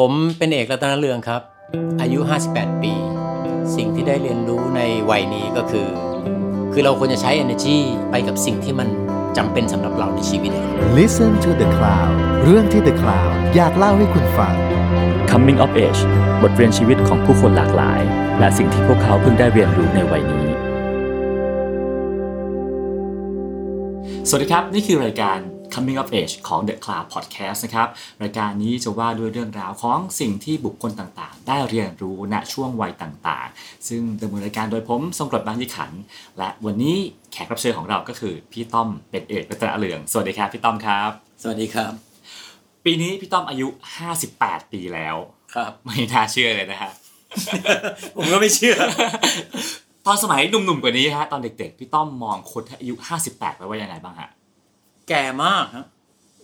ผมเป็นเอกรัตนเรืองครับ อายุ 58 ปี สิ่งที่ได้เรียนรู้ในวัยนี้ก็คือ คือเราควรจะใช้ energy ไปกับสิ่งที่มันจำเป็นสำหรับเราในชีวิต Listen to the Cloud เรื่องที่ The Cloud อยากเล่าให้คุณฟัง Coming of Age บทเรียนชีวิตของผู้คนหลากหลาย และสิ่งที่พวกเขาเพิ่งได้เรียนรู้ในวัยนี้ สวัสดีครับ นี่คือรายการ Coming of Age ของ The Cloud Podcast นะครับ รายการนี้จะว่าด้วยเรื่องราวของสิ่งที่บุคคลต่างๆ ได้เรียนรู้ณช่วงวัยต่างๆ ซึ่งดำเนินรายการโดยผมทรงกรดบางยี่ขัน และวันนี้แขกรับเชิญของเราก็คือพี่ต้อมเป็นเอกรัตนเหลือง สวัสดีครับพี่ต้อมครับ สวัสดีครับ ปีนี้พี่ต้อมอายุ 58 ปีแล้วครับไม่น่าเชื่อเลยนะฮะผมก็ไม่เชื่อ ตอนสมัยหนุ่มๆกว่านี้ฮะตอนเด็กๆ พี่ต้อมมองคนที่อายุ 58ไว้ว่ายังไงบ้างฮะ แก่มากครับ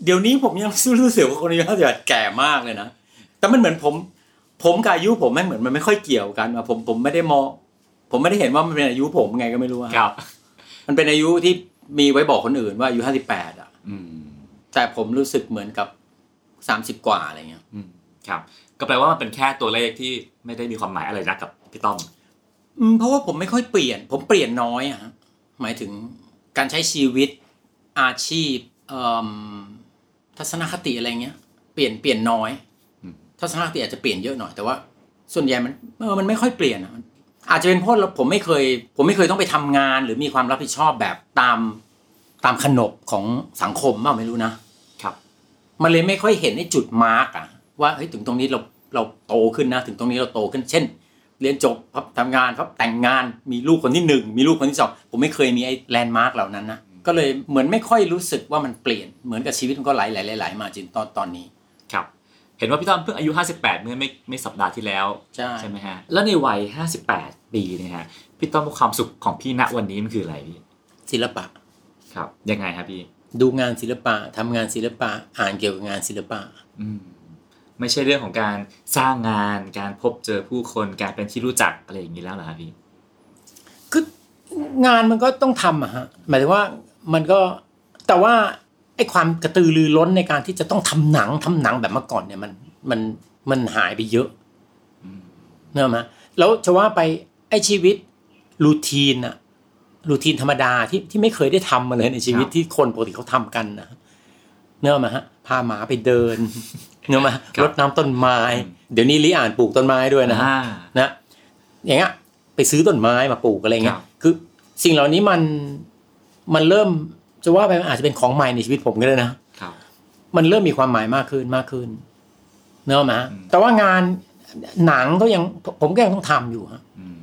เดี๋ยวนี้ผมยังรู้สึกว่าคนอายุ58แก่มากเลยนะแต่มันเหมือนผม ผมกับอายุผมไม่เหมือนมันไม่ค่อยเกี่ยวกันอะผมผมไม่ได้มองผมไม่ได้เห็นว่ามันเป็นอายุผมไงก็ไม่รู้อะครับ มันเป็นอายุที่มีไว้บอกคนอื่นว่าอายุ58อะอืมแต่ผมรู้สึกเหมือนกับ30กว่าอะไรเงี้ยอืมครับ ก็แปลว่ามันเป็นแค่ตัวเลขที่ไม่ได้มีความหมายอะไรนักกับพี่ต้อมอืมเพราะว่าผมไม่ค่อยเปลี่ยน ผมเปลี่ยนน้อยอะฮะหมายถึงการใช้ชีวิต อาชีพเอิ่มทัศนคติอะไรเงี้ย เปลี่ยนเปลี่ยนน้อยอืมทัศนคติอาจจะเปลี่ยนเยอะหน่อยแต่ว่า ส่วนใหญ่มันเออมันไม่ค่อยเปลี่ยนอะอาจจะเป็นเพราะเราผมไม่เคย ผมไม่เคยต้องไปทำงาน หรือมีความรับผิดชอบแบบตามตามขนบของสังคมบ้างไม่รู้นะครับ มันเลยไม่ค่อยเห็นไอ้จุดมาร์กอะว่าเฮ้ยถึงตรงนี้เราเราโตขึ้นนะ ถึงตรงนี้เราโตขึ้น เช่น เรียนจบพับทำงานพับแต่งงานมีลูกคนที่หนึ่งมีลูกคนที่สองผมไม่เคยมีไอ้แลนด์มาร์กเหล่านั้นนะ ก็เลยเหมือนไม่ค่อยรู้สึกว่ามันเปลี่ยนเหมือนกับชีวิตมันก็ไหลไหลไหลไหลมาจนตอนตอนนี้ครับ เห็นว่าพี่ต้อมเพิ่งอายุ 58 เมื่อไม่ไม่สัปดาห์ที่แล้วใช่ไหมฮะแล้วในวัย 58 ปีเนี่ยฮะพี่ต้อมความสุขของพี่ณวันนี้มันคืออะไรพี่ศิลปะครับยังไงครับพี่ดูงานศิลปะทำงานศิลปะอ่านเกี่ยวกับงานศิลปะ อืมไม่ใช่เรื่องของการสร้างงานการพบเจอผู้คนการเป็นที่รู้จักอะไรอย่างนี้แล้วเหรอครับพี่คืองานมันก็ต้องทำอะฮะหมายถึงว่า มันก็แต่ว่าไอ้ความกระตือรือร้นในการที่จะต้องทำหนังทำหนังแบบเมื่อก่อนเนี่ยมันมันมันหายไปเยอะอืมเนกอะไหมแล้วจะว่าไปไอ้ชีวิตรูทีนอะรูทีนธรรมดาที่ที่ไม่เคยได้ทำมาเลยในชีวิตที่คนปกติเขาทำกันนะเนกอะไหมฮะพาหมาไปเดินเนกอะไหมรดน้ำต้นไม้ เดี๋ยวนี้ลิอ่านปลูกต้นไม้ด้วยนะฮะอ่านะอย่างเงี้ยไปซื้อต้นไม้มาปลูกอะไรเงี้ครัยบคือสิ่งเหล่านี้มัน มันเริ่มจะว่าไปมันอาจจะเป็นของใหม่ในชีวิตผมก็ได้นะครับมันเริ่มมีความหมายมากขึ้นมากขึ้น เนกอะไหมฮะอืมแต่ว่างานหนังก็ยังผมก็ยังต้องทำอยู่ฮะอืม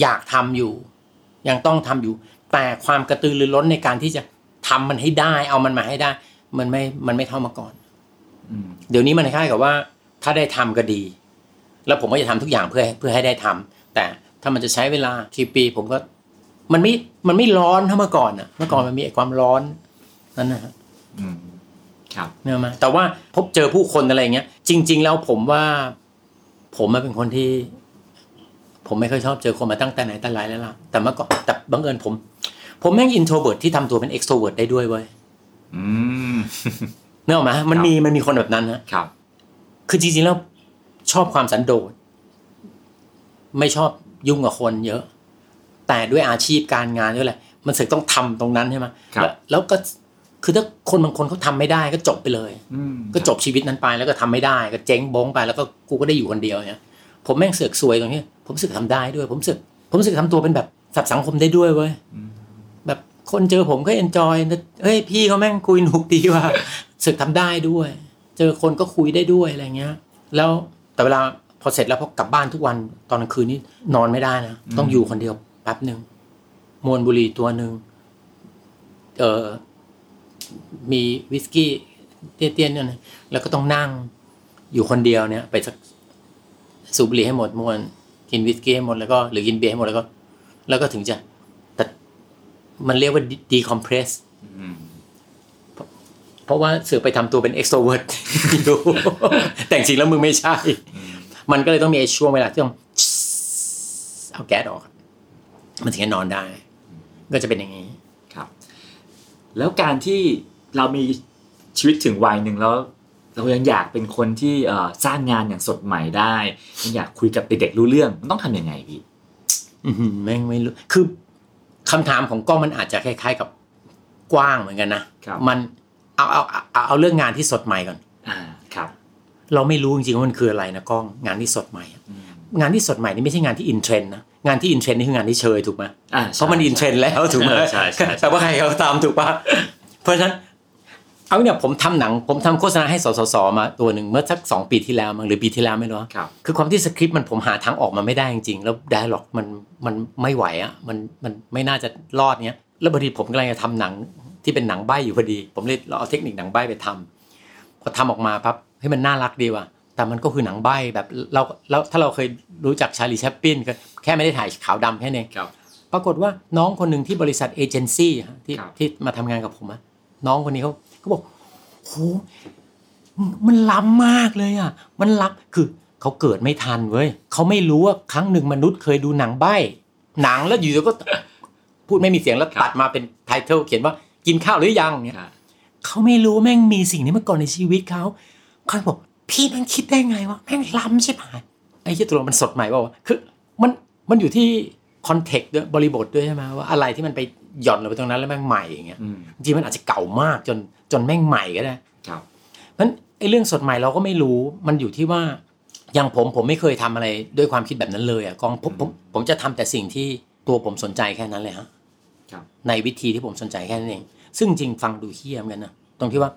อยากทำอยู่ ยังต้องทำอยู่ แต่ความกระตือรือร้นในการที่จะทำมันให้ได้ เอามันมาให้ได้ มันไม่มันไม่เท่ามาก่อนอืมเดี๋ยวนี้มันคล้ายกับว่า ถ้าได้ทำก็ดี แล้วผมก็จะทำทุกอย่างเพื่อเพื่อให้ได้ทำแต่ถ้ามันจะใช้เวลากี่ปี ผมก็ มันไม่มันไม่ร้อนเท่าเมื่อก่อนอะเมื่อก่อนมันมีไอ้ความร้อนนั่นนะฮะอืมครับเนกอะไหมแต่ว่าพบเจอผู้คนอะไรเงี้ย จริง ๆ แล้วผมว่า ผมมาเป็นคนที่ ผมไม่ค่อยชอบเจอคนมาตั้งแต่ไหนแต่ไรแล้วล่ะแต่เมื่อก่อนแต่บังเอิญผม ผมแม่ง introvert ที่ทำตัวเป็น extrovert ได้ด้วยเว้ยอืมนึกออกไหมมันมีมันมีคนแบบนั้นฮะครับ คือจริงๆแล้วชอบความสันโดษไม่ชอบยุ่งกับคนเยอะ แต่ด้วยอาชีพการงานด้วยแหละมันสึกต้องทำตรงนั้นใช่ไหมครับแล้วแล้วก็คือถ้าคนบางคนเขาทำไม่ได้ก็จบไปเลยอืมก็จบชีวิตนั้นไปแล้วก็ทำไม่ได้ ก็เจ๊งบงไปแล้วก็กูก็ได้อยู่คนเดียวเนี่ยผมแม่งเสือกซวยตรงนี้ผมสึกทำได้ด้วย ผมสึกผมสึกทำตัวเป็นแบบสัตว์สังคมได้ด้วยเว้ยอืมแบบคนเจอผมก็เอนจอยเฮ้ยพี่เขาแม่งคุยหนุกดีว่ะสึกทำได้ด้วย เจอคนก็คุยได้ด้วยอะไรเงี้ย แล้วแต่เวลาพอเสร็จแล้วพอกลับบ้านทุกวันตอนกลางคืนนี่นอนไม่ได้นะต้องอยู่คนเดียว แป๊บหนึ่งมวนบุหรี่ตัวหนึ่งเออมีวิสกี้เตี้ยๆเนี่ยนะแล้วก็ต้องนั่งอยู่คนเดียวเนี่ย ไปสักสูบบุหรี่ให้หมดมวนกินวิสกี้ให้หมดแล้วก็หรือกินเบียร์ให้หมดแล้วก็ แล้วก็ถึงจะแต่มันเรียกว่าดีคอมเพรสอืมเพราะว่าเสือไปทำตัวเป็น extrovert อยู่แต่จริงๆแล้วมึงไม่ใช่ มันก็เลยต้องมีไอ้ช่วงเวลาที่ต้องเอาแก๊สออก มันถึงจะนอนได้ ก็จะเป็นอย่างนี้ครับ แล้วการที่เรามีชีวิตถึงวัยหนึ่งแล้ว เรายังอยากเป็นคนที่เอ่อสร้างงานอย่างสดใหม่ได้ยังอยากคุยกับเด็กๆรู้เรื่อง มันต้องทำยังไงพี่อื้อหือแม่งไม่รู้คือคำถามของกล้องมันอาจจะคล้าย ๆ กับกว้างเหมือนกันนะครับมันเอาเอาเอาเอาเรื่องงานที่สดใหม่ก่อน อ่าครับ เราไม่รู้จริงๆว่ามันคืออะไรนะกล้องงานที่สดใหม่อะอืมงานที่สดใหม่นี่ไม่ใช่งานที่อินเทรนด์นะ งานที่อินเทรนด์นี่คืองานที่เชยถูกไหมอ่าเพราะมันอินเทรนด์แล้วถูกไหมเออใช่ใช่ใช่แต่ว่าใครเขาตามถูกปะเพราะฉะนั้นเอาเนี่ยผมทำหนังผมทำโฆษณาให้สสสมาตัวหนึ่งเมื่อสักสองปีที่แล้วมั้งหรือปีที่แล้วไม่รู้ครับคือความที่สคริปต์มันผมหาทางออกมาไม่ได้จริงๆแล้ว dialogue มันมันไม่ไหวอะมันมันไม่น่าจะรอดเนี้ยแล้วพอดีผมกำลังจะทำหนังที่เป็นหนังใบ้อยู่พอดี ผมเลยเอาเทคนิคหนังใบ้ไปทำพอทำออกมาปั๊บเฮ้ยมันน่ารักดีว่ะแต่มันก็คือหนังใบ้แบบเราแล้วถ้าเราเคยรู้จักชาลีแชปปินก็ แค่ไม่ได้ถ่ายขาวดำแค่นี้นเองครับปรากฏว่าน้องคนหนึ่งที่บริษัทเอเจนซี่ฮะที่ครับที่มาทำงานกับผมอะน้องคนนี้เขาเขาบอกโหมันล้ำมากเลยอะมันล้ำคือเขาเกิดไม่ทันเว้ยเขาไม่รู้ว่าครั้งหนึ่งมนุษย์เคยดูหนังใบ้ หนังแล้วอยู่ๆก็พูดไม่มีเสียงแล้วครับตัดมาเป็นไทเทลเขียนว่ากินข้าวหรือยังเนี่ยครับเขาไม่รู้แม่งมีสิ่งนี้มาก่อนในชีวิตเขาเขาบอกพี่แม่งคิดได้ไงวะแม่งล้ำใช่ไหมไอ้ที่ตัวมันสดใหม่เปล่าวะคือมัน มันอยู่ที่คอนเทกต์ด้วยบริบทด้วยใช่ไหมว่าอะไรที่มันไปหย่อนลงไปตรงนั้นแล้วแม่งใหม่อย่างเงี้ยอืมจริงๆมันอาจจะเก่ามากจนจนแม่งใหม่ก็ได้ครับเพราะฉะนั้นไอ้เรื่องสดใหม่เราก็ไม่รู้มันอยู่ที่ว่าอย่างผมผมไม่เคยทำอะไรด้วยความคิดแบบนั้นเลยอะกองผมผมผมจะทำแต่สิ่งที่ตัวผมสนใจแค่นั้นเลยฮะครับในวิธีที่ผมสนใจแค่นั้นเอง ซึ่งจริงฟังดูเฮี้ยเหมอนกันนะตรงที่ว่า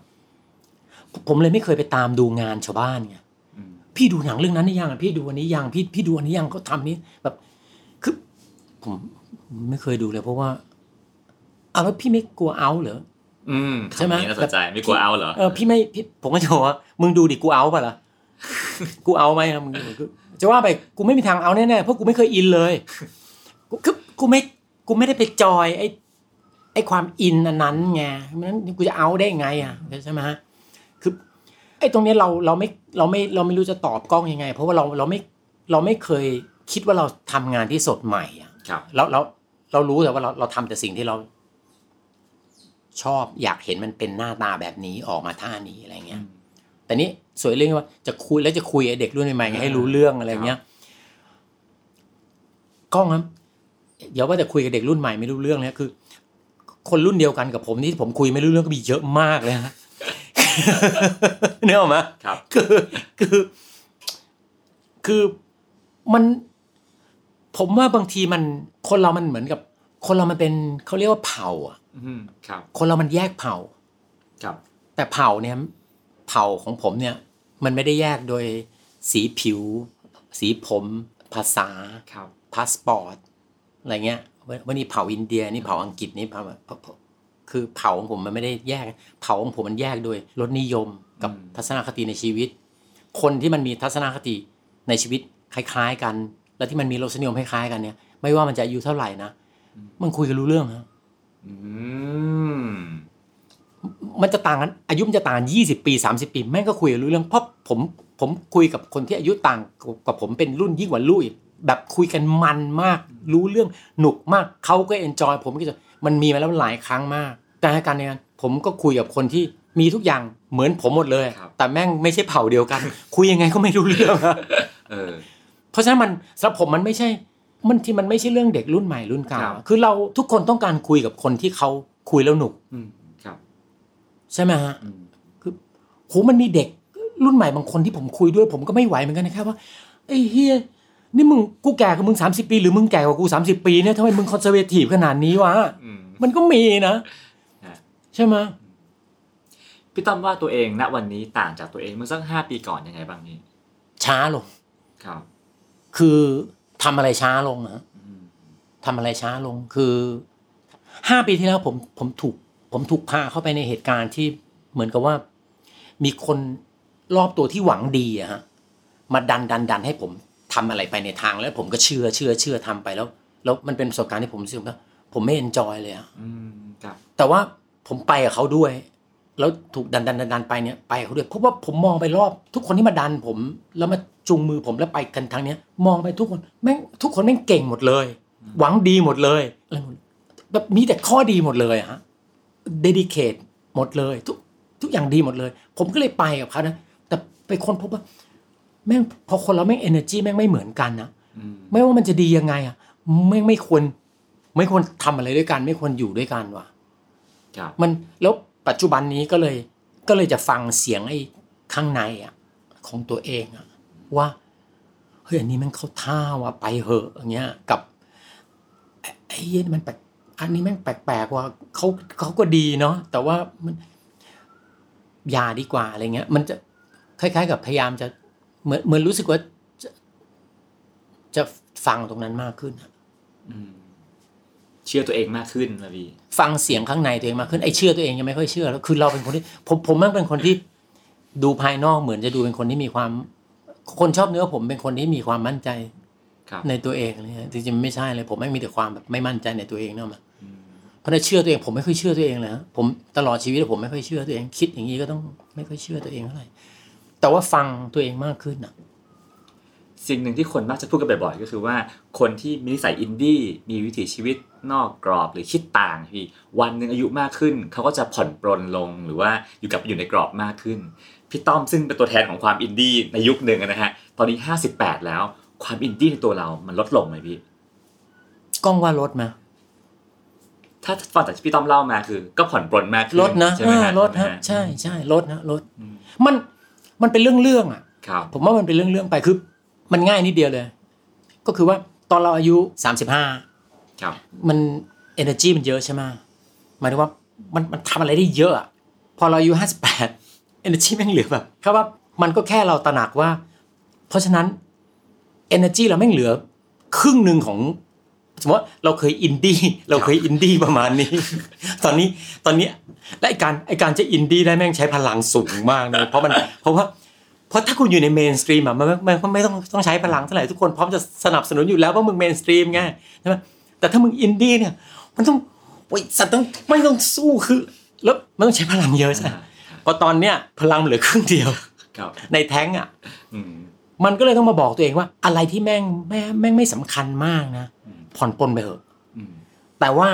ผมเลยไม่เคยไปตามดูงานชาวบ้านไงอืมพี่ดูหนังเรื่องนั้นหรือยังอะพี่ดูอันนี้ยังพี่พี่ดูอันนี้ยังเขาทำนี้แบบคือ ผมไม่เคยดูเลย เพราะว่าเอาแล้วพี่ไม่กลัวเอาเหรออืมใช่ไหมคำนี้น่าสนใจไม่กลัวเอาเหรอเออพี่ไม่พี่ผมก็จะบอกว่ามึงดูดิกูเอาป่ะล่ะกูเอาไหมอะมึงกูจะว่าไปกูไม่มีทางเอาแน่ๆเพราะกูไม่เคยอินเลยกูคือกูไม่กูไม่ได้ไปจอยไอ้ไอ้ความอินอันนั้นไงเพราะฉะนั้นกูจะเอาได้ไงอะใช่ไหมฮะคือไอ้ตรงเนี้ยเราเราไม่เราไม่เราไม่รู้จะตอบกล้องยังไง เพราะว่าเราเราไม่เราไม่เคยคิดว่าเราทำงานที่สดใหม่อะ ครับเราเราเรารู้แต่ว่าเราเราทำแต่สิ่งที่เรา ชอบอยากเห็นมันเป็นหน้าตาแบบนี้ออกมาท่านี้อะไรเงี้ย แต่นี้สวยเรื่องว่าจะคุยแล้วจะคุยไอ้เด็กรุ่นใหม่ๆให้รู้เรื่องอะไรเงี้ยกล้องครับเดี๋ยวว่าแต่คุยกับเด็กรุ่นใหม่ไม่รู้เรื่องเลยคือ คนรุ่นเดียวกันกับผมที่ผมคุยไม่รู้เรื่องก็มีเยอะมากเลยฮะเนื้ออกไหมครับ คือคือ คือมัน ผมว่าบางทีมันคนเรามันเหมือนกับ คนเรามันเป็นเขาเรียกว่าเผ่าอะอืมครับ คนเรามันแยกเผ่า ครับ แต่เผ่าเนี่ยเผ่าของผมเนี่ย มันไม่ได้แยกโดยสีผิว สีผม ภาษาครับพาสปอร์ตอะไรเงี้ยวันวันนี้เผ่าอินเดียนี่เผ่าอังกฤษนี่เผ่าคือเผ่าของผมมันไม่ได้แยก เผ่าของผมมันแยกโดยรสนิยมกับอืมทัศนคติในชีวิต คนที่มันมีทัศนคติในชีวิตคล้าย ๆ กัน และที่มันมีรสนิยมคล้ายๆกันเนี่ย ไม่ว่ามันจะอายุเท่าไหร่นะมันคุยกันรู้เรื่องฮะอืมมันจะต่างกันอายุมันจะต่างกันยี่สิบปีสามสิบปีแม่งก็คุยกันรู้เรื่องเพราะผมผมคุยกับคนที่อายุต่างกับผมเป็นรุ่นยิ่งกว่าลูกอีกแบบคุยกันมันมาก รู้เรื่องหนุกมากเขาก็เอนจอยผมก็จะมันมีมาแล้วหลายครั้งมาก แต่ในการเนี้ยผมก็คุยกับคนที่มีทุกอย่างเหมือนผมหมดเลยครับแต่แม่งไม่ใช่เผ่าเดียวกัน คุยยังไงก็ไม่รู้เรื่องอะเออเพ ราะฉะนั้นมันสำหรับผมมันไม่ใช่ มันที่มันไม่ใช่เรื่องเด็กรุ่นใหม่รุ่นเก่าครับ คือเราทุกคนต้องการคุยกับคนที่เขาคุยแล้วหนุกอืมครับใช่ไหมฮะ อืม โหมันมีเด็กรุ่นใหม่บางคนที่ผมคุยด้วย ผมก็ไม่ไหวเหมือนกันนะครับว่าไอ้เฮียนี่มึงกูแก่กว่ามึงสามสิบปี หรือมึงแก่กว่ากูสามสิบปีเนี่ยทำไมมึงคอนเซอร์เวทีฟขนาดนี้วะ อืม มันก็มีนะ ฮะ ใช่ไหมพี่ต้อมว่าตัวเองณวันนี้ต่างจากตัวเองเมื่อสักห้าปีก่อนยังไงบ้างนี่ช้าลง ครับ คือทำอะไรช้าลงนะอืมทำอะไรช้าลงคือห้าปีที่แล้วผมผมถูก ผมถูกพาเข้าไปในเหตุการณ์ที่เหมือนกับว่า มีคนรอบตัวที่หวังดีอะฮะมาดันดันดันให้ผมทำอะไรไปในทางแล้ว ผมก็เชื่อเชื่อเชื่อทำไปแล้ว แล้วมันเป็นประสบการณ์ที่ผมรู้สึกว่าผมไม่เอนจอยเลยอะอืมครับแต่ว่าผมไปกับเขาด้วย แล้วถูกดันดันดันดันไปเนี่ยไปกับเขาด้วยเพราะว่าผมมองไปรอบ ทุกคนที่มาดันผม แล้วมาจูงมือผมแล้วไปกันทางเนี้ย มองไปทุกคนแม่งทุกคนแม่งเก่งหมดเลย หวังดีหมดเลยอะไรหมดแบบมีแต่ข้อดีหมดเลยอะฮะเดดิเคทหมดเลย ทุกทุกอย่างดีหมดเลย ผมก็เลยไปกับเขานะไปค้นพบว่าแม่งพอคนเราแม่ง energy แม่งไม่เหมือนกันนะอืมไม่ว่ามันจะดียังไงอะไม่ไม่ควร ไม่ควรทำอะไรด้วยกัน ไม่ควรอยู่ด้วยกันว่ะครับมันแล้ว ปัจจุบันนี้ก็เลยก็เลยจะฟังเสียงไอ้ข้างในอะของตัวเองอะว่าเฮ้ยอันนี้ม่งเข้าท่าว่ะไปเหอะอย่างเงี้ยกับไอ้เหี้ยนี่มันแปลกอันนี้แม่งแปลกๆว่าเขาเขาก็ดีเนาะแต่ว่ามันยาดีกว่าอะไรเงี้ย มันจะคล้าย ๆ กับพยายามจะเหมือนเหมือนรู้สึกว่าจะจะฟังตรงนั้นมากขึ้นอืม เชื่อตัวเองมากขึ้นนะพี่ฟังเสียงข้างในตัวเองมากขึ้นไอ้เชื่อตัวเองยังไม่ค่อยเชื่อแล้วคือเราเป็นคนที่ผมผมมันเป็นคนที่ดูภายนอกเหมือนจะดูเป็นคนที่มีความ คนชอบเนื้อผมเป็นคนที่มีความมั่นใจครับในตัวเองอะไรเงี้ยจริงๆไม่ใช่เลย ผมไม่งมีแต่ความแบบไม่มั่นใจในตัวเองเนอะมันอืมเพราะฉะนั้นเชื่อตัวเองผมไม่ค่อยเชื่อตัวเองเลยฮะผมตลอดชีวิตผมไม่ค่อยเชื่อตัวเอง คิดอย่างนี้ก็ต้องไม่ค่อยเชื่อตัวเองเท่าไหร่แต่ว่าฟังตัวเองมากขึ้นอะ สิ่งหนึ่งที่คนมักจะพูดกันบ่อยๆ ก็คือว่าคนที่มีนิสัยอินดี้มีวิถีชีวิตนอกกรอบหรือคิดต่างพี่วันหนึ่งอายุมากขึ้น เขาก็จะผ่อนปรนลงหรือว่าอยู่กับอยู่ในกรอบมากขึ้น พี่ต้อมซึ่งเป็นตัวแทนของความอินดี้ในยุคหนึ่งอะนะฮะตอนนี้ 58 แล้วความอินดี้ในตัวเรามันลดลงไหมพี่กล้องว่าลดไหมถ้าฟังจากที่พี่ต้อมเล่ามาคือ ก็ผ่อนปรนมากขึ้นลดนะใช่ไหมเออฮะลดฮะใช่ไหมใช่ใช่ลดนะลดอืมมันมันเป็นเรื่องเรื่องๆอะครับผมว่ามันเป็นเรื่องเรื่องๆไปคือ มันง่ายนิดเดียวเลย ก็คือว่าตอนเราอายุสามสิบห้าครับมัน energy มันเยอะใช่ไหมหมายถึงว่ามันมันทำอะไรได้เยอะอะพอเราอายุห้าสิบแปด energy แม่งเหลือแบบครับว่ามันก็แค่เราตระหนักว่า เพราะฉะนั้น energy เราแม่งเหลือ ครึ่งหนึ่งของสมมติว่าเราเคยอินดี้เราเคยอินดี้ประมาณนี้ ตอนนี้ตอนนี้และไอการไอการจะอินดี้ได้แม่งใช้พลังสูงมากนะเพราะมันเพราะว่าเพ ราะถ้าคุณอยู่ใน mainstream อะมันมันมันไม่ต้องต้องใช้พลังเท่าไหร่ทุกคนพร้อมจะสนับสนุนอยู่แล้วเพราะมึง mainstream ไงใช่ไหมแต่ถ้ามึงอินดี้เนี่ย มันต้องโอ้ยสัตว์ต้องไม่ต้องสู้คือแล้วมันต้องใช้พลังเยอะใช่ไหมพอตอนเนี้ยพลังเหลือครึ่งเดียวครับในแท้งอะอืมมันก็เลยต้องมาบอกตัวเองว่า อะไรที่แม่งแม่งแม่งไม่สำคัญมากนะอืมผ่อนปลนไปเถอะอืมแต่ว่า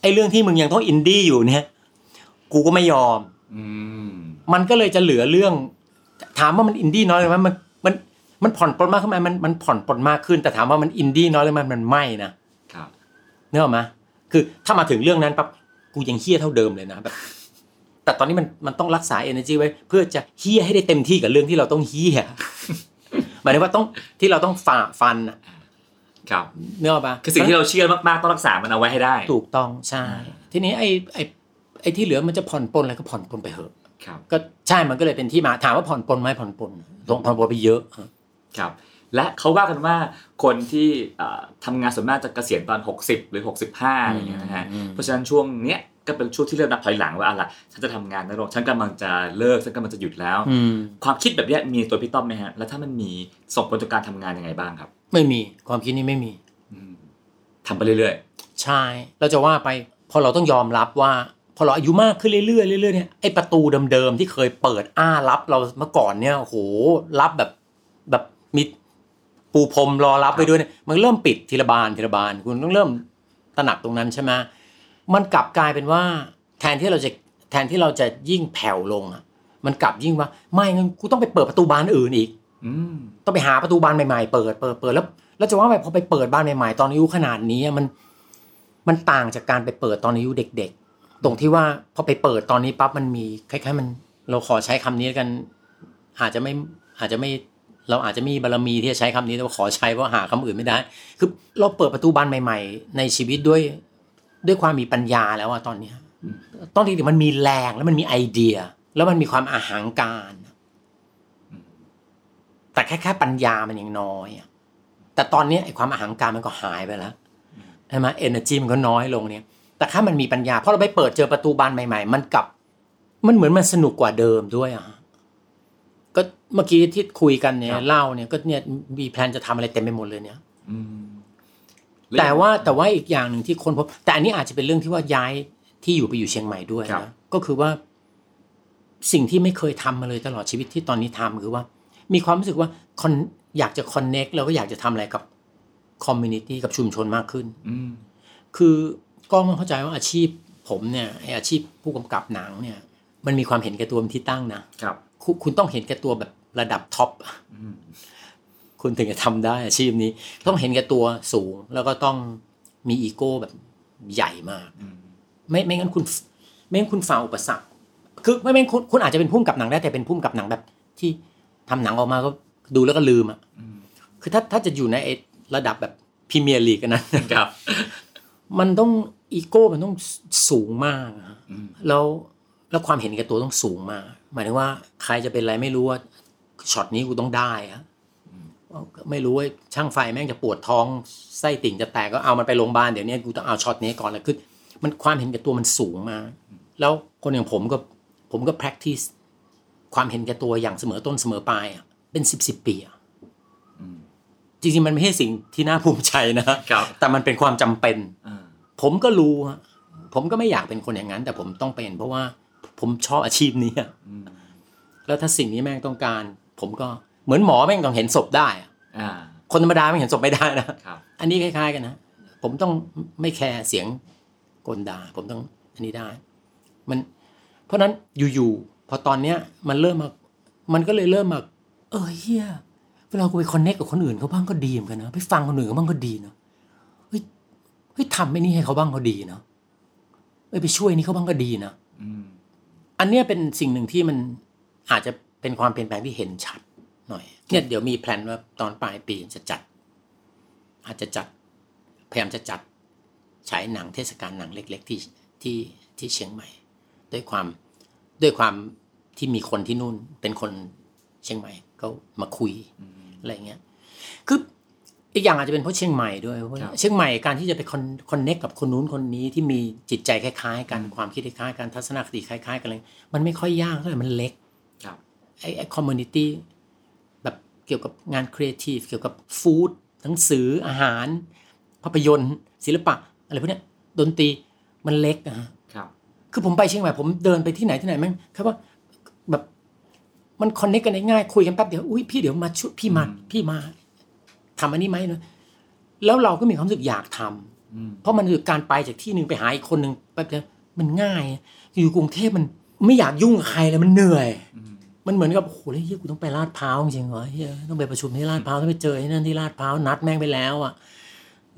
ไอ้เรื่องที่มึงยังต้องอินดี้อยู่เนี่ย กูก็ไม่ยอมอืมมันก็เลยจะเหลือเรื่อง ถามว่ามันอินดี้น้อยเลยไหมมันมันมันผ่อนปลนมากขึ้นไหมมันมันผ่อนปลนมากขึ้น แต่ถามว่ามันอินดี้น้อยเลยไหมมันไม่นะครับเนกอะไหมคือถ้ามาถึงเรื่องนั้นปั๊บกูยังเฮี้ยเท่าเดิมเลยนะแบบแต่ตอนนี้มันมันต้องรักษา energy ไว้ เพื่อจะเฮี้ยให้ได้เต็มที่กับเรื่องที่เราต้องเฮี้ยหมายถึงว่าต้องที่เราต้องฝ่าฟันอะครับเนื้ออกปะคือสิ่งที่เราเชื่อมากๆต้องรักษามันเอาไว้ให้ได้ ถูกต้องใช่ทีนี้ไอ้ไอ้ไอ้ที่เหลือมันจะผ่อนปลนอะไรก็ผ่อนปลนไปเถอะครับ ก็ใช่มันก็เลยเป็นที่มาถามว่าผ่อนปลนไหมผ่อนปลนลงผ่อนปลนไปเยอะครับ และเขาว่ากันว่าคนที่เอ่อทำงานส่วนมากจะเกษียณตอน 60 หรือ 65อะไรอย่างเงี้ยนะฮะอืมเพราะฉะนั้นช่วงเนี้ยก็เป็นช่วงที่เริ่มนับถอยหลังว่าอะไรฉันจะทำงานน้อยลงฉันกำลังจะเลิกฉันกำลังจะหยุดแล้วอืมความคิดแบบเนี้ยมีในตัวพี่ต้อมไหมฮะ แล้วถ้ามันมีส่งผลต่อการทำงานยังไงบ้างครับ ไม่มีความคิดนี้ไม่มีอืมทำไปเรื่อยใช่เราจะว่าไปพอเราต้องยอมรับว่า พอเราอายุมากขึ้นเรื่อยๆเรื่อยๆเนี่ยไอ้ประตูเดิมๆที่เคยเปิดอ้ารับเราเมื่อก่อนเนี่ยโอ้โหรับแบบแบบมีปูพรมรอรับไปด้วยเนี่ยมันเริ่มปิดทีละบานทีละบานคุณต้องเริ่มตระหนักตรงนั้นใช่ไหมมันกลับกลายเป็นว่า แทนที่เราจะแทนที่เราจะยิ่งแผ่วลงอะ มันกลับยิ่งว่า ไม่งั้นกูต้องไปเปิดประตูบานอื่นอีกๆอืมต้องไปหาประตูบานใหม่ๆเปิดเปิดเปิดแล้วแล้วจะว่าไปพอไปเปิดบ้านใหม่ๆตอนอายุขนาดนี้อะมัน มันต่างจากการไปเปิดตอนอายุเด็กๆ ตรงที่ว่าพอไปเปิดตอนนี้ปั๊บมันมีคล้ายๆมันเราขอใช้คำนี้กัน อาจจะไม่อาจจะไม่เราอาจจะมีบารมีที่จะใช้คำนี้แต่ว่าขอใช้เพราะหาคำอื่นไม่ได้ คือเราเปิดประตูบานใหม่ ๆ ในชีวิตด้วยด้วยความมีปัญญาแล้วอะตอนเนี้ยตอนที่มันมีแรงแล้วมันมีไอเดีย แล้วมันมีความอาหังการ แต่แค่แค่ปัญญามันยังน้อยอะแต่ตอนนี้ไอความอาหังการมันก็หายไปแล้วใช่ไหมเอเนอร์จีมันก็น้อยลงเนี่ย แต่ถ้ามันมีปัญญาเพราะเราไปเปิดเจอประตูบานใหม่ ๆ มันกลับ มันเหมือนมันสนุกกว่าเดิมด้วยอะก็เมื่อกี้ที่คุยกันเนี่ยครับเล่าเนี่ยก็เนี่ยมีแพลนจะทำอะไรเต็มไปหมดเลยเนี่ยอืมแต่ว่าแต่ว่าอีกอย่างหนึ่งที่คนพบแต่อันนี้อาจจะเป็นเรื่องที่ว่าย้ายที่อยู่ไปอยู่เชียงใหม่ด้วยครับนะก็คือว่า สิ่งที่ไม่เคยทำมาเลยตลอดชีวิตที่ตอนนี้ทำคือว่า มีความรู้สึกว่า con- อยากจะคอนเน็กแล้วก็อยากจะทำอะไรกับcommunity กับชุมชนมากขึ้น อืมคือ ก็ต้องเข้าใจว่าอาชีพผมเนี่ยไออาชีพผู้กำกับหนังเนี่ย มันมีความเห็นแก่ตัวเป็นที่ตั้งนะครับคุณคุณต้องเห็นแก่ตัวแบบระดับท็อปอืมคุณถึงจะทำได้อาชีพนี้ ต้องเห็นแก่ตัวสูง แล้วก็ต้องมีอีโก้แบบใหญ่มากอืมไม่ไม่งั้นคุณ ไม่งั้นคุณฝ่าอุปสรรคคือไม่ไม่งั้นคุณคุณอาจจะเป็นผู้กำกับหนังได้แต่เป็นผู้กำกับหนังแบบ ที่ทำหนังออกมาก็ดูแล้วก็ลืมอะอืมคือถ้าถ้าจะอยู่ในไอ้ระดับแบบพรีเมียร์ลีกกันนั้นครับ มันต้อง อีโก้มันต้องสูงมากอะอืมแล้วแล้วความเห็นแก่ตัวต้องสูงมาก หมายถึงว่าใครจะเป็นอะไรไม่รู้ว่าช็อตนี้กูต้องได้อะไม่รู้ว่าช่างไฟแม่งจะปวดท้องไส้ติ่งจะแตกก็เอามันไปโรงพยาบาลเดี๋ยวนี้กูต้องเอาช็อตนี้ก่อนเลยคือมันความเห็นแก่ตัวมันสูงมาก แล้วคนอย่างผมก็ผมก็ practice ความเห็นแก่ตัวอย่างเสมอต้นเสมอปลายอะเป็นสิบสิบปีอะอืมจริงๆมันไม่ใช่สิ่งที่น่าภูมิใจนะครับแต่มันเป็นความจำเป็นอ่า ผมก็รู้ฮะผมก็ไม่อยากเป็นคนอย่างนั้น แต่ผมต้องเป็น เพราะว่าผมชอบอาชีพนี้อะอืมแล้วถ้าสิ่งนี้แม่งต้องการ ผมก็เหมือนหมอแม่งต้องเห็นศพได้อะอ่าคนธรรมดาไม่งเห็นศพไม่ได้นะครับอันนี้คล้ายๆกันนะ ผมต้องไม่แคร์เสียงกลดาผมต้องอันนี้ได้ มัน เพราะฉะนั้นอยู่ๆพอตอนเนี้ย มันเริ่มมา มันก็เลยเริ่มมา เออเฮียเวลากูไปคอนเนคกับคนอื่นเขาบ้างก็ดีเหมือนกันนะไปฟังคนอื่นเขาบ้างก็ดีเนาะเฮ้ย เฮ้ยทำไม่นี่ให้เขาบ้างก็ดีเนาะเอ้ยไปช่วยนี่เขาบ้างก็ดีนะอืมอันเนี้ยเป็นสิ่งหนึ่งที่มันอาจจะเป็นความเปลี่ยนแปลงที่เห็นชัดหน่อยเนี่ยเดี๋ยวมีแพลนว่าตอนปลายปีจะจัด อาจจะจัดพยายามจะจัดฉายหนังเทศกาลหนังเล็ก ๆ ที่ที่ที่เชียงใหม่ ด้วยความด้วยความที่มีคนที่นู่นเป็นคนเชียงใหม่เขามาคุยอืมอะไรเงี้ยคือ อีกอย่างอาจจะเป็นเพราะเชียงใหม่ด้วยเพราะครับเชียงใหม่การที่จะไปคอน connect กับคนนู้นคนนี้ที่มีจิตใจคล้ายๆกันความคิดคล้ายๆกันทัศนคติคล้ายๆกันเลยมันไม่ค่อยยากเท่าไหร่มันเล็กครับไอ้ไอ้ communityแบบเกี่ยวกับงานครีเอทีฟเกี่ยวกับ food หนังสืออาหาร ภาพยนตร์ ศิลปะ อะไรพวกเนี้ยดนตรีมันเล็กอะฮะครับ คือผมไปเชียงใหม่ผมเดินไปที่ไหนที่ไหนแม่งครับว่าแบบมัน connect กันได้ง่ายคุยกันแป๊บเดียวอุ้ยพี่เดี๋ยวมาช่วยพี่มาอืมพี่มา ทำอันนี้ไหมเนอะแล้วเราก็มีความรู้สึกอยากทำอืมเพราะมันคือการไปจากที่หนึ่งไปหาอีกคนหนึ่งแป๊บเดียวมันง่าย อยู่กรุงเทพมันไม่อยากยุ่งกับใครเลยมันเหนื่อยอืมมันเหมือนกับโอ้โหเฮ้ยกูต้องไปลาดพร้าวจริงเหรอเฮียต้องไปประชุมที่ลาดพร้าวต้องไปเจอไอ้นั่นที่ลาดพร้าวนัดแม่งไปแล้วอะ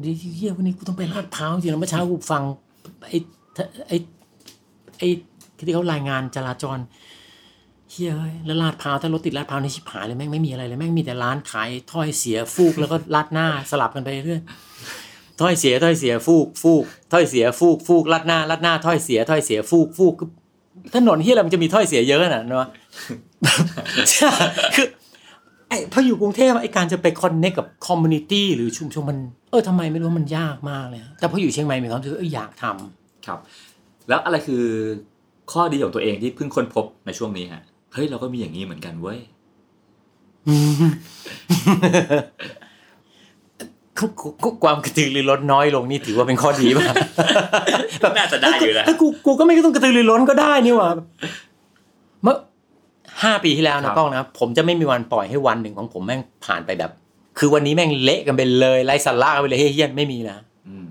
ดิเฮียวันนี้กูต้องไปลาดพร้าวจริงแล้วเมื่อเช้ากูฟังไอ้ไอ้ไอ้ที่เขารายงานจราจร เฮียเอ้ยแล้วลาดพร้าวถ้ารถติดลาดพร้าวนี่ชิบหายเลยแม่งไม่มีอะไรเลยแม่งมีแต่ร้านขายถ้อยเสียฟูกแล้วก็ลาดหน้าสลับกันไปเรื่อยถ้อยเสียถ้อยเสียฟูกฟูกถ้อยเสียฟูกฟูกลาดหน้าลาดหน้าถ้อยเสียถ้อยเสียฟูกฟูกถนนที่อะไรมันจะมีถ้อยเสียเยอะขนาดนั้นวะคือไอ้พออยู่กรุงเทพไอ้การจะไปคอนเนคกับคอมมูนิตี้หรือชุมชนมันเออทำไมไม่รู้มันยากมากเลย แต่พออยู่เชียงใหม่มีความรู้สึกเอออยากทำครับ แล้วอะไรคือข้อดีของตัวเองที่เพิ่งค้นพบในช่วงนี้ฮะ เฮ้ยเราก็มีอย่างนี้เหมือนกันเว้ยคือคือความกระตือรือร้นน้อยลงนี่ถือว่าเป็นข้อดีป่ะแบบน่าจะได้อยู่นะเกูกูก็ไม่ต้องกระตือรือร้นก็ได้นี่หว่าเมื่อห้าปีที่แล้วครันะบกล้องนะผมจะไม่มีวันปล่อยให้วันหนึ่งของผมแม่งผ่านไปแบบ คือวันนี้แม่งเละกันไปเลยไร้สาระกันไปเลยเฮี้ยนไม่มีนะอืม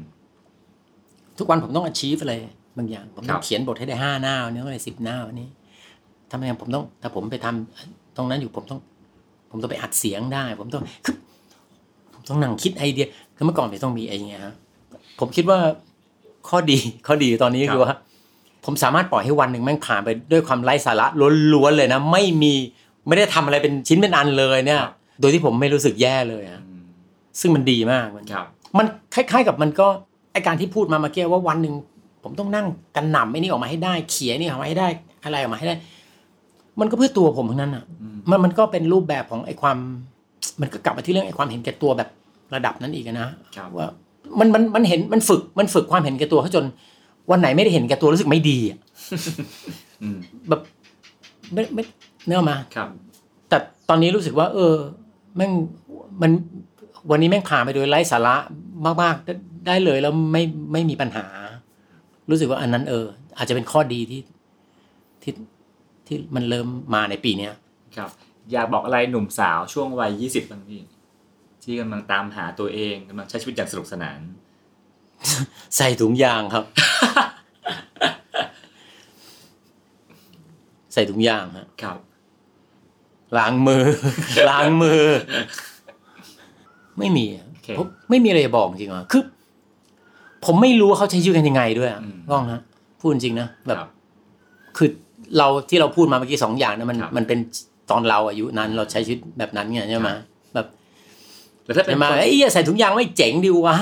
ทุกวันผมต้อง achieve อะไรบางอย่าง ผมต้อครังบเขียนบทให้ได้ห้าหน้าวันนี้ต้องได้สิบหน้าวันนี้ ทำไมผมต้อง ถ้าผมไปทำตรงนั้นอยู่ผมต้อง ผมต้องไปอัดเสียงได้ ผมต้องคือผมต้องนั่งคิดไอเดียคือเมื่อก่อนผมต้องมีไอ้เงี้ยฮะผมคิดว่าข้อดีข้อดีตอนนี้คือว่าผมสามารถปล่อยให้วันหนึ่งแม่งผ่านไปด้วยความไร้สาระล้วนๆเลยนะ ไม่มีไม่ได้ทำอะไรเป็นชิ้นเป็นอันเลยเนี่ยครับโดยที่ผมไม่รู้สึกแย่เลยอะอืมซึ่งมันดีมากมันครับมันคล้าย ๆ กับมันก็ไอการที่พูดมาเมื่อกี้ว่าวันหนึ่งผมต้องนั่งกันหนำไอ้นี่ออกมาให้ได้ เขียนนี่ออกมาให้ได้อะไรออกมาให้ได้ มันก็เพื่อตัวผมทั้งนั้นอะอืมมันมันก็เป็นรูปแบบของไอความ มันก็กลับมาที่เรื่องไอความเห็นแก่ตัวแบบระดับนั้นอีกอะนะครับว่ามันมันมันเห็นมันฝึกมันฝึกความเห็นแก่ตัวเขาจน วันไหนไม่ได้เห็นแก่ตัวรู้สึกไม่ดีอะอืมแบบไม่ไม่เนื้ออกมาครับ แต่ตอนนี้รู้สึกว่า เออแม่งมันวันนี้แม่งผ่านไปโดยไร้สาระมากๆได้ได้เลยแล้วไม่ไม่มีปัญหา รู้สึกว่าอันนั้นเออ อาจจะเป็นข้อดีที่ที่ ที่มันเริ่มมาในปีเนี้ยครับ อยากบอกอะไรหนุ่มสาวช่วงวัยยี่สิบบ้างพี่ที่กำลังตามหาตัวเองกำลังใช้ชีวิตอย่างสนุกสนาน ใส่ถุงยางครับ ใส่ถุงยางฮะครับล้างมือล้างมือ ไม่มีอะโอเคผมไม่มีอะไรจะบอกจริงๆอะคือผมไม่รู้ว่าเขาใช้ชีวิตกันยังไงด้วยอะอืมก้องนะพูดจริงนะแบบครับคือ เราที่เราพูดมาเมื่อกี้สองอย่างนะมันครับมันเป็นตอนเราอายุนั้นเราใช้ชีวิตแบบนั้นไงใช่ไหมครับแบบแล้วถ้าเป็นจะมาคนไอ้ยอย่าใส่ถุงยางไม่เจ๋งดิวะ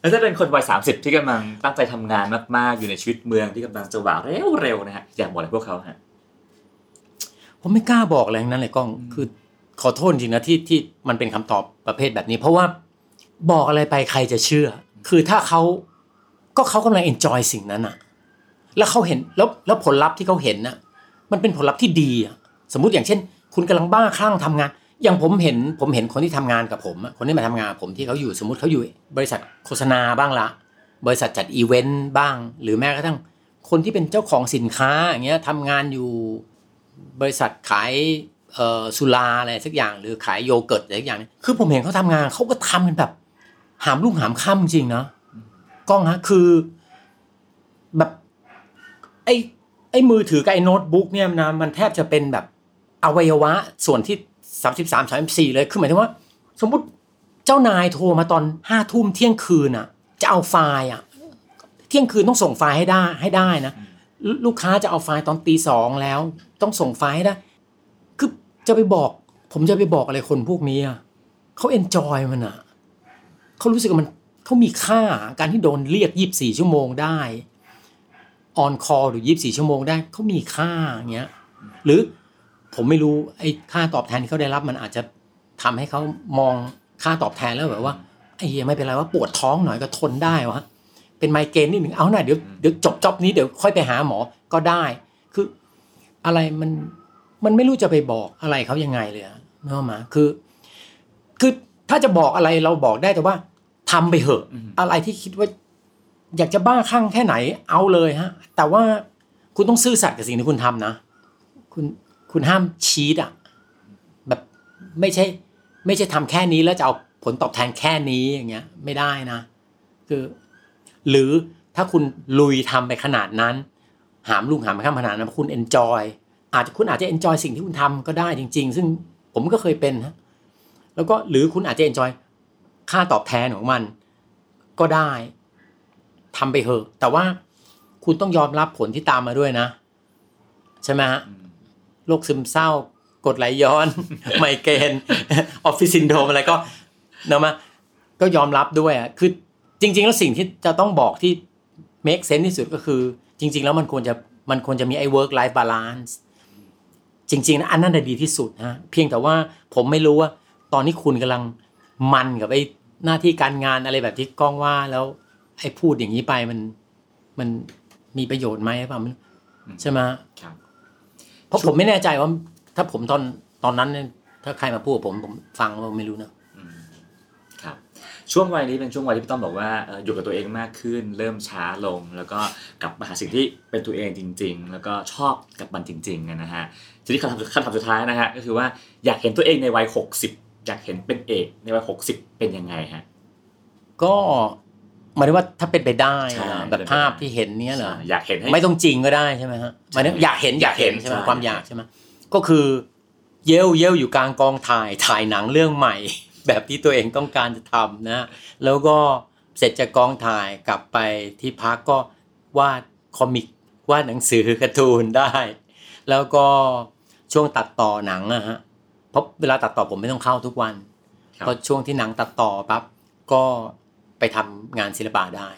แล้วถ้าเป็นคนวัยสามสิบที่กำลังตั้งใจทำงานมากๆ อยู่ในชีวิตเมืองที่กำลังจะหวาเร็วๆนะฮะอยากบอกอะไรพวกเขาฮะผมไม่กล้าบอกอะไรทั้งนั้นเลยกล้องคือขอโทษจริงนะที่ที่มันเป็นคำตอบประเภทแบบนี้ เพราะว่าบอกอะไรไปใครจะเชื่อ คือถ้าเขาก็เขากำลังเอนจอยสิ่งนั้นอะ แล้วเขาเห็นแล้วแล้วผลลัพธ์ที่เขาเห็นน่ะมันเป็นผลลัพธ์ที่ดีอะสมมุติอย่างเช่น คุณกำลังบ้าคลั่งทำงาน อย่างผมเห็นผมเห็นคนที่ทำงานกับผมคนที่มาทำงานผมที่เขาอยู่สมมติเขาอยู่บริษัทโฆษณาบ้างละบริษัทจัดอีเวนต์บ้าง หรือแม้กระทั่งคนที่เป็นเจ้าของสินค้าอย่างเงี้ยทำงานอยู่บริษัทขายสุราอะไรสักอย่าง หรือขายโยเกิร์ตอะไรสักอย่างนี่ยคือผมเห็นเขาทำงานเขาก็ทำกันแบบหามลุ่งหามค่ำจริงนะกล้องฮะคือ แบบ ไอ้ไอ้มือถือกับไอ้โน้ตบุ๊กเนี่ยนะมันแทบจะเป็นแบบอวัยวะส่วนที่สามสิบสามสามสี่เลยคือหมายถึงว่า สมมุติเจ้านายโทรมาตอนห้าทุ่มเที่ยงคืนอะ จะเอาไฟล์อะ เที่ยงคืนต้องส่งไฟล์ให้ได้ให้ได้นะลูลูกค้าจะเอาไฟล์ตอนตีสองแล้ว ต้องส่งไฟล์ให้ได้คือจะไปบอก ผมจะไปบอกอะไรคนพวกนี้อะเขา enjoy มันอะเขารู้สึกว่ามันเขามีค่าการที่โดนเรียกยี่สิบสี่ชั่วโมงได้ on call หรือยี่สิบสี่ชั่วโมงได้เขามีค่าอย่างเงี้ยหรือผมไม่รู้ไอ้ค่าตอบแทนที่เขาได้รับมันอาจจะทำให้เขามองค่าตอบแทนแล้วแบบว่าไอ้เหี้ยไม่เป็นไรว่าปวดท้องหน่อยก็ทนได้วะเป็นไมเกรนนิดหนึ่งเอาหน่อยเดี๋ยวเดี๋ยวจบจอบนี้เดี๋ยวค่อยไปหาหมอก็ได้ คืออะไรมันมันไม่รู้จะไปบอกอะไรเขายังไงเลยอะเนกอะมาคือ คือถ้าจะบอกอะไรเราบอกได้แต่ว่าทำไปเหอะอืมอะไรที่คิดว่า อยากจะบ้าคลั่งแค่ไหนเอาเลยฮะ แต่ว่าคุณต้องซื่อสัตย์กับสิ่งที่คุณทำนะ คุณคุณห้ามชีตอะแบบไม่ใช่ ไม่ใช่ทำแค่นี้แล้วจะเอาผลตอบแทนแค่นี้อย่างเงี้ย ไม่ได้นะ คือ หรือถ้าคุณลุยทำไปขนาดนั้น หามลุงหามข้ามขนาดนั้นคุณเอนจอยอาจจะคุณอาจจะเอนจอยสิ่งที่คุณทำก็ได้จริง ๆ ซึ่งผมก็เคยเป็นฮะแล้วก็หรือคุณอาจจะเอนจอยค่าตอบแทนของมันก็ได้ ทำไปเถอะ แต่ว่าคุณต้องยอมรับผลที่ตามมาด้วยนะ ใช่ไหมฮะโรคซึมเศร้ากดไหลย้อน ไมเกรนออฟฟิศซินโดมอะไรก็เนอะมาก็ยอมรับด้วยอะคือจริง ๆ แล้วสิ่งที่จะต้องบอกที่ make sense ที่สุดก็คือ จริง ๆ แล้วมันควรจะมันควรจะมีไอ้ work life balance จริงๆนะอันนั้นน่ะดีที่สุดฮะเพียงแต่ว่าผมไม่รู้ว่า ตอนนี้คุณกำลังมันกับไอ้หน้าที่การงานอะไรแบบที่ก้องว่าแล้ว ไอ้พูดอย่างนี้ไปมันมันมีประโยชน์ไหมหรือเปล่าไม่รู้ใช่ไหมครับเพราะผมไม่แน่ใจว่า ถ้าผมตอนตอนนั้นเนี่ยถ้าใครมาพูดกับผมผมฟังว่าไม่รู้นะครับ ช่วงวัยนี้เป็นช่วงวัยที่พี่ต้อมบอกว่าเอ่ออยู่กับตัวเองมากขึ้น เริ่มช้าลง แล้วก็กลับมาหาสิ่งที่เป็นตัวเองจริง ๆ แล้วก็ชอบกับมันจริงๆนะฮะทีนี้คำถามคำถามสุดท้ายนะฮะก็คือว่าอยากเห็นตัวเองในวัย60อยากเห็นเป็นเอกในวัย60เป็นยังไงฮะก็ห มายถึงว่าถ้าเป็นไปได้ใช่นะแบบภาพที่เห็นเนี้ยเหรออยากเห็นให้ไม่ต้องจริงก็ได้ใช่ไหมฮะหมายถึงอยากเห็นอยากเห็นใช่ใช่ไหมใช่ความอยากใช่ไหมก็คือเย้วเย้วอยู่กลางกองถ่ายถ่ายหนังเรื่องใหม่ แบบที่ตัวเองต้องการจะทำนะแล้วก็เสร็จจากกองถ่ายกลับไปที่พักก็วาดคอมิกวาดหนังสือการ์ตูนได้ แล้วก็ช่วงตัดต่อหนังอะฮะเพราะเวลาตัดต่อผมไม่ต้องเข้าทุกวันครับพอช่วงที่หนังตัดต่อปั๊บก็ ไปทำงานศิลปะได้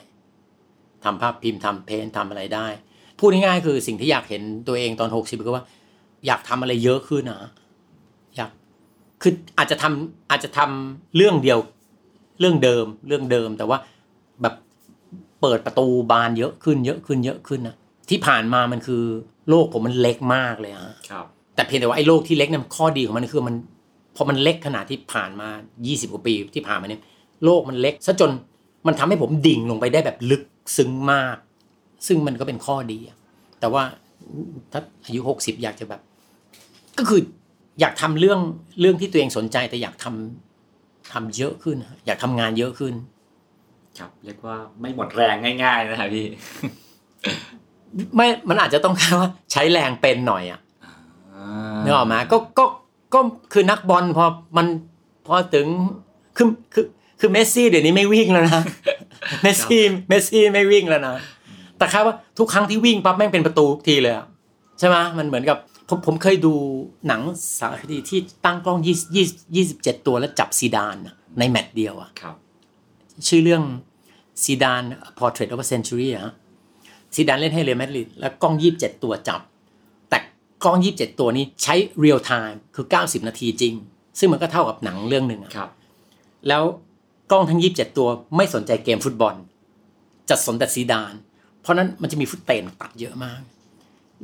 ทำภาพพิมพ์ทำเพนท์ทำอะไรได้ พูดง่ายๆคือสิ่งที่อยากเห็นตัวเองตอนหกสิบก็ว่า อยากทำอะไรเยอะขึ้นนะอยากคืออาจจะทำอาจจะทำเรื่องเดียวเรื่องเดิมเรื่องเดิมแต่ว่าแบบเปิดประตูบานเยอะขึ้นเยอะขึ้นเยอะขึ้นนะที่ผ่านมามันคือโลกผมมันเล็กมากเลยฮะครับ แต่เพียงแต่ว่าไอ้โลกที่เล็กเนี่ยข้อดีของมันคือมันพอมันเล็กขนาดที่ผ่านมา 20กว่าปีที่ผ่านมาเนี่ยโลกมันเล็กซะจน มันทำให้ผมดิ่งลงไปได้แบบลึกซึ้งมาก ซึ่งมันก็เป็นข้อดีอะแต่ว่าถ้าอายุ60อยากจะแบบ ก็คืออยากทำเรื่องเรื่องที่ตัวเองสนใจแต่อยากทำทำเยอะขึ้นอะอยากทำงานเยอะขึ้น ครับ เรียกว่าไม่หมดแรงง่าย ๆ นะฮะพี่ไม่มันอาจจะต้องแค่ว่าใช้แรงเป็นหน่อยอะนึกออกไหมก็ก็ก็คือนักบอลพอมันพอถึงคือคือ คือเมสซี่เดี๋ยวนี้ไม่วิ่งแล้วนะเมสซี่เมสซี่ไม่วิ่งแล้วนะแต่ครับว่าทุกครั้งที่วิ่งปั๊บแม่งเป็นประตูทุกทีเลยอะใช่ไหมมันเหมือนกับผมผมเคยดูหนังสารคดีที่ตั้งกล้องยี่ยี่ยี่สิบเจ็ดตัวแล้วจับซีดานอะในแมตช์เดียวอะครับ ชื่อเรื่องซีดาน Portrait of a Century อะฮะซีดานเล่นให้เรอัลมาดริดแล้วกล้องยี่สิบเจ็ดตัวจับ แต่กล้องยี่สิบเจ็ดตัวนี้ใช้ real time คือเก้าสิบนาทีจริง ซึ่งมันก็เท่ากับหนังเรื่องหนึ่งอะครับ แล้ว กล้องทั้งยี่สิบเจ็ดตัวไม่สนใจเกมฟุตบอลจะสนแต่ซีดาน เพราะนั้นมันจะมี footage ตัดเยอะมาก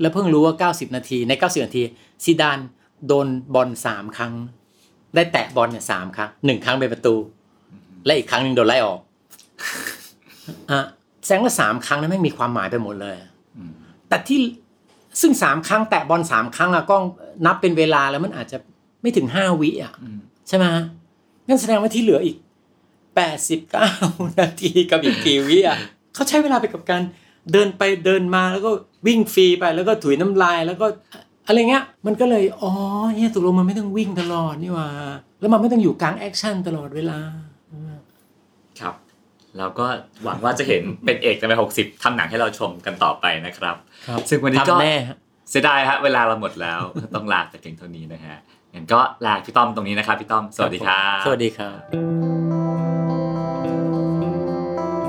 แล้วเพิ่งรู้ว่า 90 นาทีใน 90 นาทีซีดานโดนบอลสามครั้ง ได้แตะบอลเนี่ยสามครั้งหนึ่งครั้งเป็นประตู และอีกครั้งหนึ่งโดนไล่ออกอะแสดงว่าสามครั้งนั้นไม่งมีความหมายไปหมดเลยอืมแต่ที่ซึ่งสามครั้งแตะบอลสามครั้งอะกล้องนับเป็นเวลาแล้วมันอาจจะไม่ถึงห้าวิอะอืมใช่ไหมงั้นแสดงว่าที่เหลืออีก แปดสิบเก้านาทีกับอีกกี่วิอะเขาใช้เวลาไปกับการเดินไปเดินมาแล้วก็วิ่งฟรีไปแล้วก็ถุยน้ำลายแล้วก็อะไรเงี้ยมันก็เลยอ๋อเฮ้ยตกลงมันไม่ต้องวิ่งตลอดนี่หว่า แล้วมันไม่ต้องอยู่กลาง action ตลอดเวลาครับแล้วก็หวังว่าจะเห็นเป็นเอกในวัยหกสิบทำหนังให้เราชมกันต่อไปนะครับครับซึ่งวันนี้ก็ทำแน่ฮะเสียดายฮะเวลาเราหมดแล้วต้องลาแต่เพียงเท่านี้นะฮะงั้นก็ลาพี่ต้อมตรงนี้นะครับพี่ต้อมสวัสดีครับ สวัสดีครับ